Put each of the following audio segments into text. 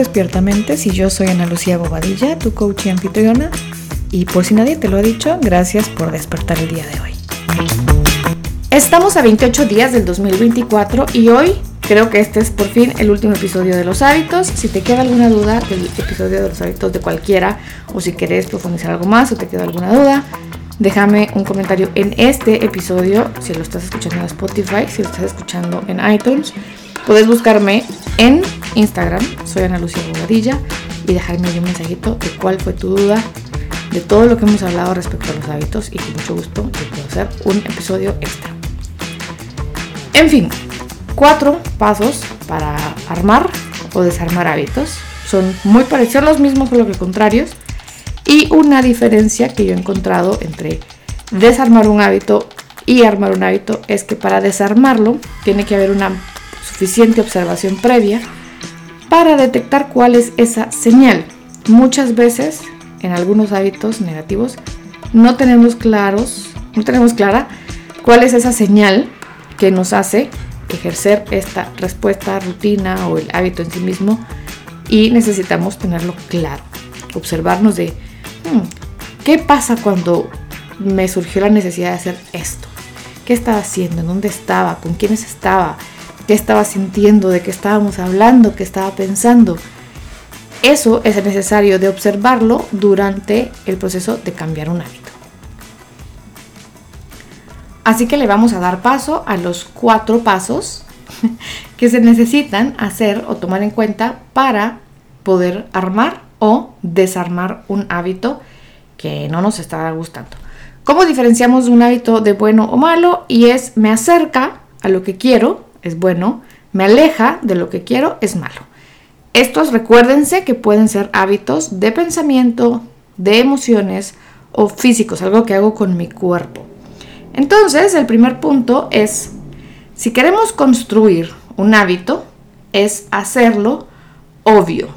Despiertamente y yo soy Ana Lucía Bobadilla, tu coach y anfitriona. Y por si nadie te lo ha dicho, gracias por despertar el día de hoy. Estamos a 28 días del 2024 y hoy creo que este es por fin el último episodio de los hábitos. Si te queda alguna duda del episodio de los hábitos de cualquiera o si quieres profundizar algo más o te queda alguna duda, déjame un comentario en este episodio si lo estás escuchando en Spotify, si lo estás escuchando en iTunes. Puedes buscarme en Instagram, soy Ana Lucía Bobadilla, y dejarme un mensajito de cuál fue tu duda de todo lo que hemos hablado respecto a los hábitos y con mucho gusto te puedo hacer un episodio extra. En fin, cuatro pasos para armar o desarmar hábitos. Son muy parecidos, los mismos pero que contrarios. Y una diferencia que yo he encontrado entre desarmar un hábito y armar un hábito es que para desarmarlo tiene que haber una suficiente observación previa para detectar cuál es esa señal. Muchas veces en algunos hábitos negativos no tenemos claros, no tenemos clara cuál es esa señal que nos hace ejercer esta respuesta, rutina o el hábito en sí mismo y necesitamos tenerlo claro, observarnos de hmm, qué pasa cuando me surgió la necesidad de hacer esto, qué estaba haciendo, en dónde estaba, con quiénes estaba, qué estaba sintiendo, de qué estábamos hablando, qué estaba pensando. Eso es necesario de observarlo durante el proceso de cambiar un hábito. Así que le vamos a dar paso a los cuatro pasos que se necesitan hacer o tomar en cuenta para poder armar o desarmar un hábito que no nos está gustando. ¿Cómo diferenciamos un hábito de bueno o malo? Y es me acerca a lo que quiero es bueno, me aleja de lo que quiero, es malo. Estos recuérdense que pueden ser hábitos de pensamiento, de emociones o físicos, algo que hago con mi cuerpo. Entonces, el primer punto es, si queremos construir un hábito, es hacerlo obvio,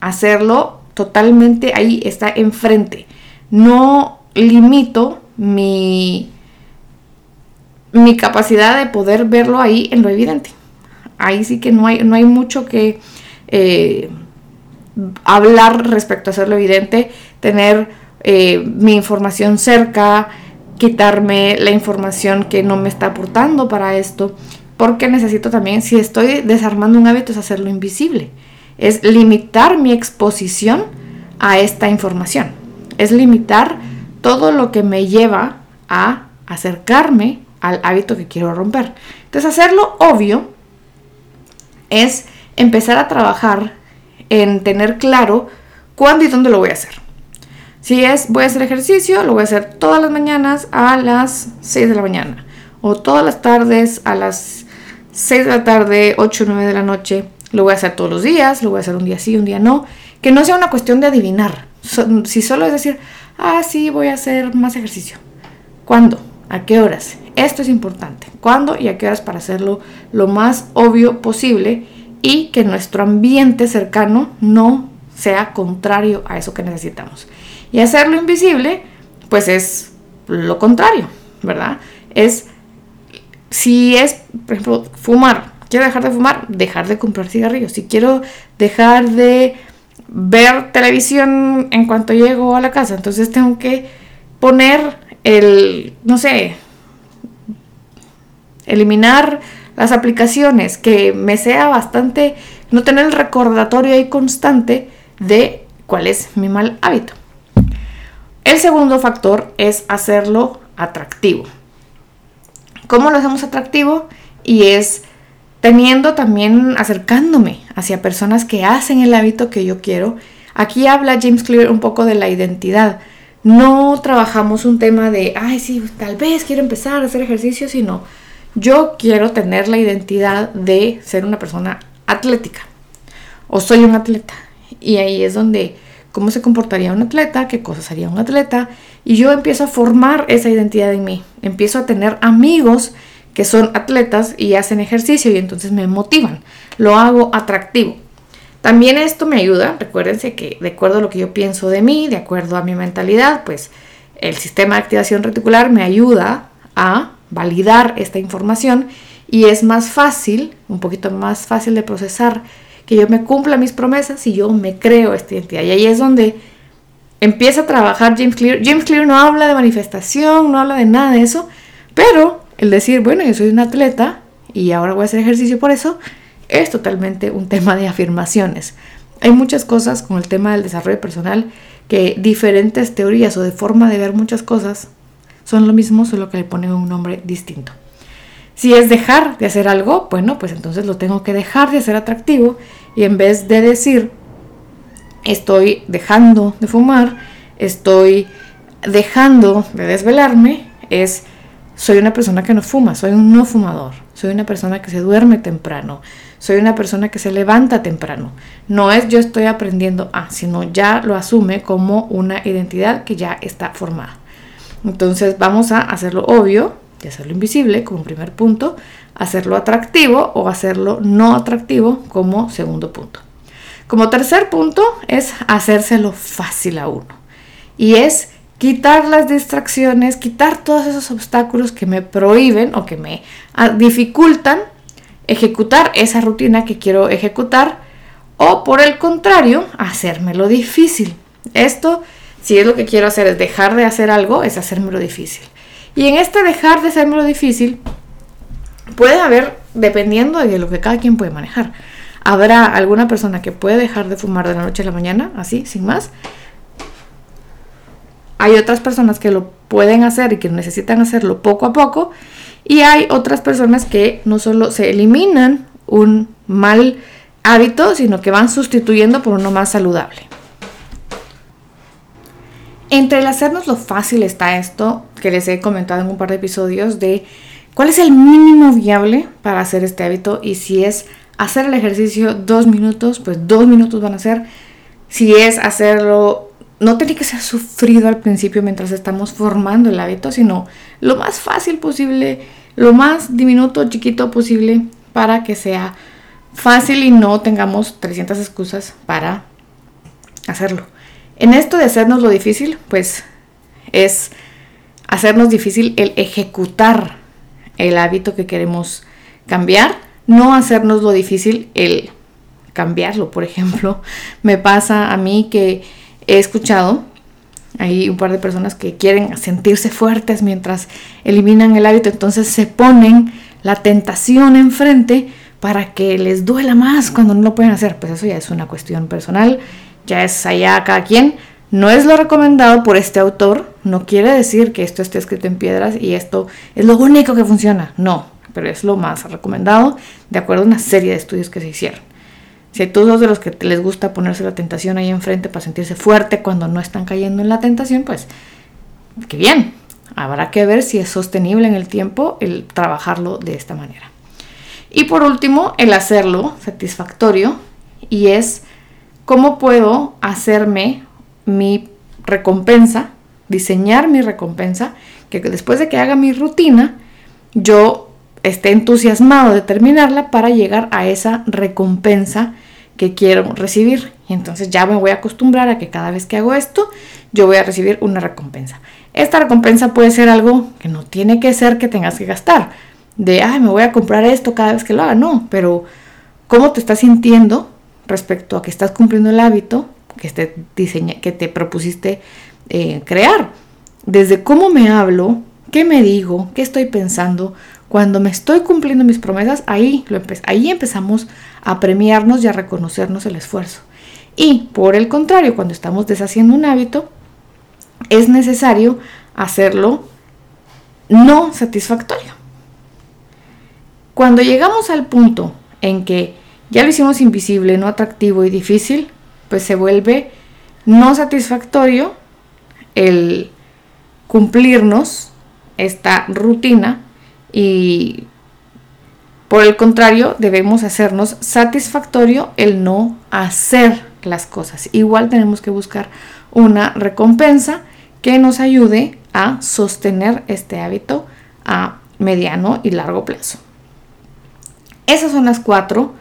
hacerlo totalmente ahí, está enfrente. No limito mi mi capacidad de poder verlo ahí en lo evidente. Ahí sí que no hay, no hay mucho que eh, hablar respecto a hacerlo evidente, tener eh, mi información cerca, quitarme la información que no me está aportando para esto, porque necesito también, si estoy desarmando un hábito, es hacerlo invisible, es limitar mi exposición a esta información, es limitar todo lo que me lleva a acercarme al hábito que quiero romper. Entonces hacerlo obvio es empezar a trabajar en tener claro cuándo y dónde lo voy a hacer. Si es voy a hacer ejercicio, lo voy a hacer todas las mañanas a las 6 de la mañana. O todas las tardes a las 6 de la tarde, 8 o 9 de la noche. Lo voy a hacer todos los días, lo voy a hacer un día sí, un día no. Que no sea una cuestión de adivinar. Si solo es decir, ah, sí, voy a hacer más ejercicio. ¿Cuándo? ¿A qué horas? Esto es importante. ¿Cuándo y a qué horas para hacerlo lo más obvio posible y que nuestro ambiente cercano no sea contrario a eso que necesitamos? Y hacerlo invisible, pues es lo contrario, ¿verdad? Es, si es, por ejemplo, fumar, quiero dejar de fumar, dejar de comprar cigarrillos. Si quiero dejar de ver televisión en cuanto llego a la casa, entonces tengo que poner el, no sé, eliminar las aplicaciones, que me sea bastante, no tener el recordatorio ahí constante de cuál es mi mal hábito. El segundo factor es hacerlo atractivo. ¿Cómo lo hacemos atractivo? Y es teniendo también, acercándome hacia personas que hacen el hábito que yo quiero. Aquí habla James Clear un poco de la identidad. No trabajamos un tema de, ay, sí, tal vez quiero empezar a hacer ejercicio, sino yo quiero tener la identidad de ser una persona atlética o soy un atleta. Y ahí es donde, ¿cómo se comportaría un atleta? ¿Qué cosas haría un atleta? Y yo empiezo a formar esa identidad en mí. Empiezo a tener amigos que son atletas y hacen ejercicio y entonces me motivan. Lo hago atractivo. También esto me ayuda, recuérdense que de acuerdo a lo que yo pienso de mí, de acuerdo a mi mentalidad, pues el sistema de activación reticular me ayuda a validar esta información y es más fácil, un poquito más fácil de procesar que yo me cumpla mis promesas y yo me creo esta identidad. Y ahí es donde empieza a trabajar James Clear. James Clear no habla de manifestación, no habla de nada de eso, pero el decir, bueno, yo soy un atleta y ahora voy a hacer ejercicio por eso, es totalmente un tema de afirmaciones. Hay muchas cosas con el tema del desarrollo personal que diferentes teorías o de forma de ver muchas cosas son lo mismo, solo que le ponen un nombre distinto. Si es dejar de hacer algo, bueno, pues entonces lo tengo que dejar de hacer atractivo y en vez de decir estoy dejando de fumar, estoy dejando de desvelarme, es soy una persona que no fuma, soy un no fumador, soy una persona que se duerme temprano, soy una persona que se levanta temprano. No es yo estoy aprendiendo a, sino ya lo asume como una identidad que ya está formada. Entonces vamos a hacerlo obvio, y hacerlo invisible como primer punto, hacerlo atractivo o hacerlo no atractivo como segundo punto. Como tercer punto es hacérselo fácil a uno. Y es quitar las distracciones, quitar todos esos obstáculos que me prohíben o que me ah, dificultan ejecutar esa rutina que quiero ejecutar o por el contrario, hacérmelo difícil. Esto, si es lo que quiero hacer, es dejar de hacer algo, es hacérmelo difícil. Y en este dejar de hacerme lo difícil, puede haber, dependiendo de lo que cada quien puede manejar, habrá alguna persona que puede dejar de fumar de la noche a la mañana, así, sin más. Hay otras personas que lo pueden hacer y que necesitan hacerlo poco a poco. Y hay otras personas que no solo se eliminan un mal hábito, sino que van sustituyendo por uno más saludable. Entre el hacernos lo fácil está esto que les he comentado en un par de episodios de cuál es el mínimo viable para hacer este hábito y si es hacer el ejercicio dos minutos, pues dos minutos van a ser. Si es hacerlo, no tiene que ser sufrido al principio mientras estamos formando el hábito, sino lo más fácil posible, lo más diminuto, chiquito posible para que sea fácil y no tengamos 300 excusas para hacerlo. En esto de hacernos lo difícil, pues es hacernos difícil el ejecutar el hábito que queremos cambiar, no hacernos lo difícil el cambiarlo. Por ejemplo, me pasa a mí que he escuchado, hay un par de personas que quieren sentirse fuertes mientras eliminan el hábito, entonces se ponen la tentación enfrente para que les duela más cuando no lo pueden hacer. Pues eso ya es una cuestión personal ya es allá cada quien. No es lo recomendado por este autor, no quiere decir que esto esté escrito en piedras y esto es lo único que funciona, no, pero es lo más recomendado de acuerdo a una serie de estudios que se hicieron. Si tú sos de los que les gusta ponerse la tentación ahí enfrente para sentirse fuerte cuando no están cayendo en la tentación, pues qué bien. Habrá que ver si es sostenible en el tiempo el trabajarlo de esta manera. Y por último, el hacerlo satisfactorio y es ¿Cómo puedo hacerme mi recompensa, diseñar mi recompensa, que después de que haga mi rutina, yo esté entusiasmado de terminarla para llegar a esa recompensa que quiero recibir. Y entonces ya me voy a acostumbrar a que cada vez que hago esto, yo voy a recibir una recompensa. Esta recompensa puede ser algo que no tiene que ser que tengas que gastar. De, ay, me voy a comprar esto cada vez que lo haga. No, pero ¿cómo te estás sintiendo respecto a que estás cumpliendo el hábito que te, que te propusiste eh, crear. Desde cómo me hablo, qué me digo, qué estoy pensando, cuando me estoy cumpliendo mis promesas, ahí, ahí empezamos a premiarnos y a reconocernos el esfuerzo. Y por el contrario, cuando estamos deshaciendo un hábito, es necesario hacerlo no satisfactorio. Cuando llegamos al punto en que ya lo hicimos invisible, no atractivo y difícil, pues se vuelve no satisfactorio el cumplirnos esta rutina y por el contrario debemos hacernos satisfactorio el no hacer las cosas. Igual tenemos que buscar una recompensa que nos ayude a sostener este hábito a mediano y largo plazo. Esas son las cuatro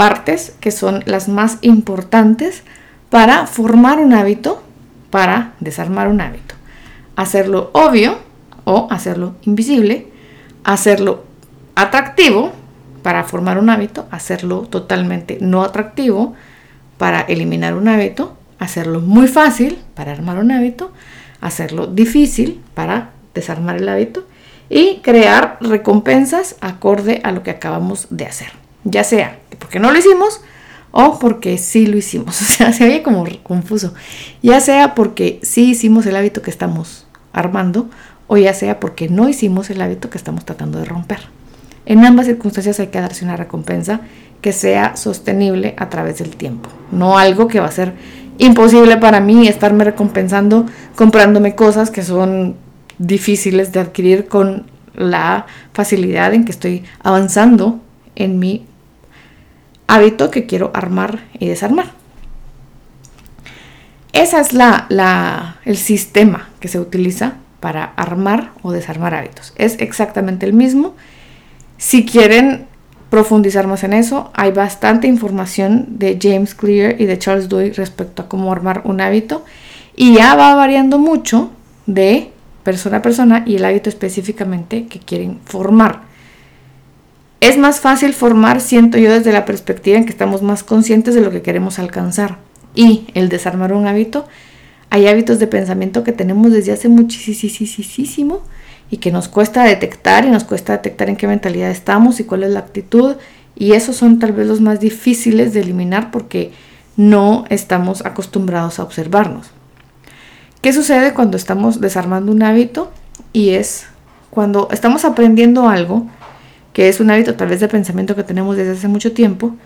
partes que son las más importantes para formar un hábito, para desarmar un hábito. Hacerlo obvio o hacerlo invisible, hacerlo atractivo, para formar un hábito, hacerlo totalmente no atractivo para eliminar un hábito, hacerlo muy fácil para armar un hábito, hacerlo difícil para desarmar el hábito y crear recompensas acorde a lo que acabamos de hacer. Ya sea porque no lo hicimos o porque sí lo hicimos. O sea, se oye como confuso. Ya sea porque sí hicimos el hábito que estamos armando o ya sea porque no hicimos el hábito que estamos tratando de romper. En ambas circunstancias hay que darse una recompensa que sea sostenible a través del tiempo, no algo que va a ser imposible para mí estarme recompensando comprándome cosas que son difíciles de adquirir con la facilidad en que estoy avanzando en mi hábito que quiero armar y desarmar. Ese es la, el sistema que se utiliza para armar o desarmar hábitos. Es exactamente el mismo. Si quieren profundizar más en eso, hay bastante información de James Clear y de Charles Dewey respecto a cómo armar un hábito. Y ya va variando mucho de persona a persona y el hábito específicamente que quieren formar. Es más fácil formar, siento yo, desde la perspectiva en que estamos más conscientes de lo que queremos alcanzar. Y el desarmar un hábito, hay hábitos de pensamiento que tenemos desde hace muchísimo y que nos cuesta detectar y nos cuesta detectar en qué mentalidad estamos y cuál es la actitud. Y esos son tal vez los más difíciles de eliminar porque no estamos acostumbrados a observarnos. ¿Qué sucede cuando estamos desarmando un hábito? Y es cuando estamos aprendiendo algo, que es un hábito tal vez de pensamiento que tenemos desde hace mucho tiempo,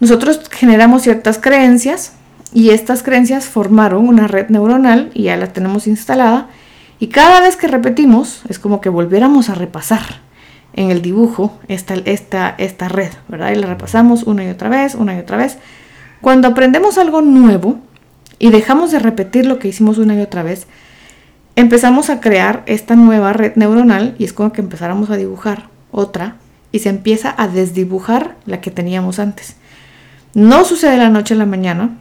nosotros generamos ciertas creencias y estas creencias formaron una red neuronal y ya la tenemos instalada y cada vez que repetimos es como que volviéramos a repasar en el dibujo esta, esta, esta red, ¿verdad? Y la repasamos una y otra vez, una y otra vez. Cuando aprendemos algo nuevo, y dejamos de repetir lo que hicimos una y otra vez, empezamos a crear esta nueva red neuronal y es como que empezáramos a dibujar otra y se empieza a desdibujar la que teníamos antes. No sucede de la noche a la mañana,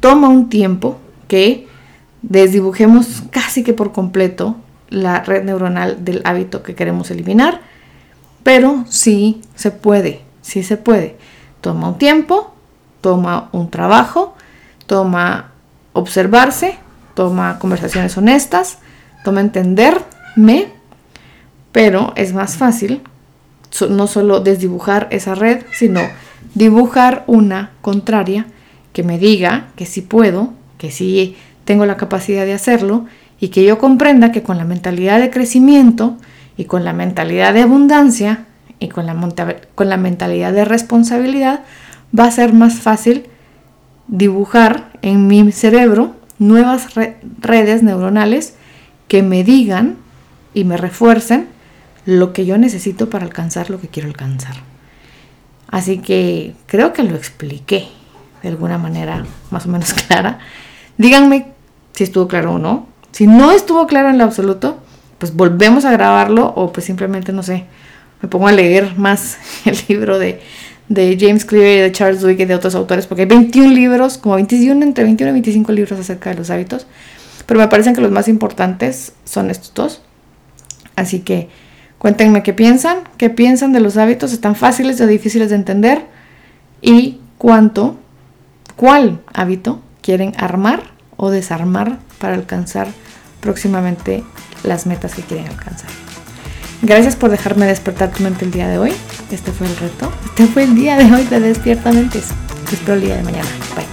toma un tiempo que desdibujemos casi que por completo la red neuronal del hábito que queremos eliminar, pero sí se puede, sí se puede. Toma un tiempo, toma un trabajo, toma observarse, toma conversaciones honestas, toma entenderme, pero es más fácil no solo desdibujar esa red, sino dibujar una contraria que me diga que sí puedo, que sí tengo la capacidad de hacerlo y que yo comprenda que con la mentalidad de crecimiento y con la mentalidad de abundancia y con la, con la mentalidad de responsabilidad va a ser más fácil dibujar en mi cerebro nuevas redes neuronales que me digan y me refuercen lo que yo necesito para alcanzar lo que quiero alcanzar. Así que creo que lo expliqué de alguna manera más o menos clara. Díganme si estuvo claro o no. Si no estuvo claro en lo absoluto, pues volvemos a grabarlo o pues simplemente no sé, me pongo a leer más el libro de, de James Clear y de Charles Duhigg y de otros autores, porque hay 21 libros, como 21, entre 21 y 25 libros acerca de los hábitos, pero me parecen que los más importantes son estos dos. Así que Cuéntenme qué piensan, qué piensan de los hábitos, están fáciles o difíciles de entender y cuánto, cuál hábito quieren armar o desarmar para alcanzar próximamente las metas que quieren alcanzar. Gracias por dejarme despertar tu mente el día de hoy. Este fue el reto. Este fue el día de hoy de Despierta Mentes. Te espero el día de mañana. Bye.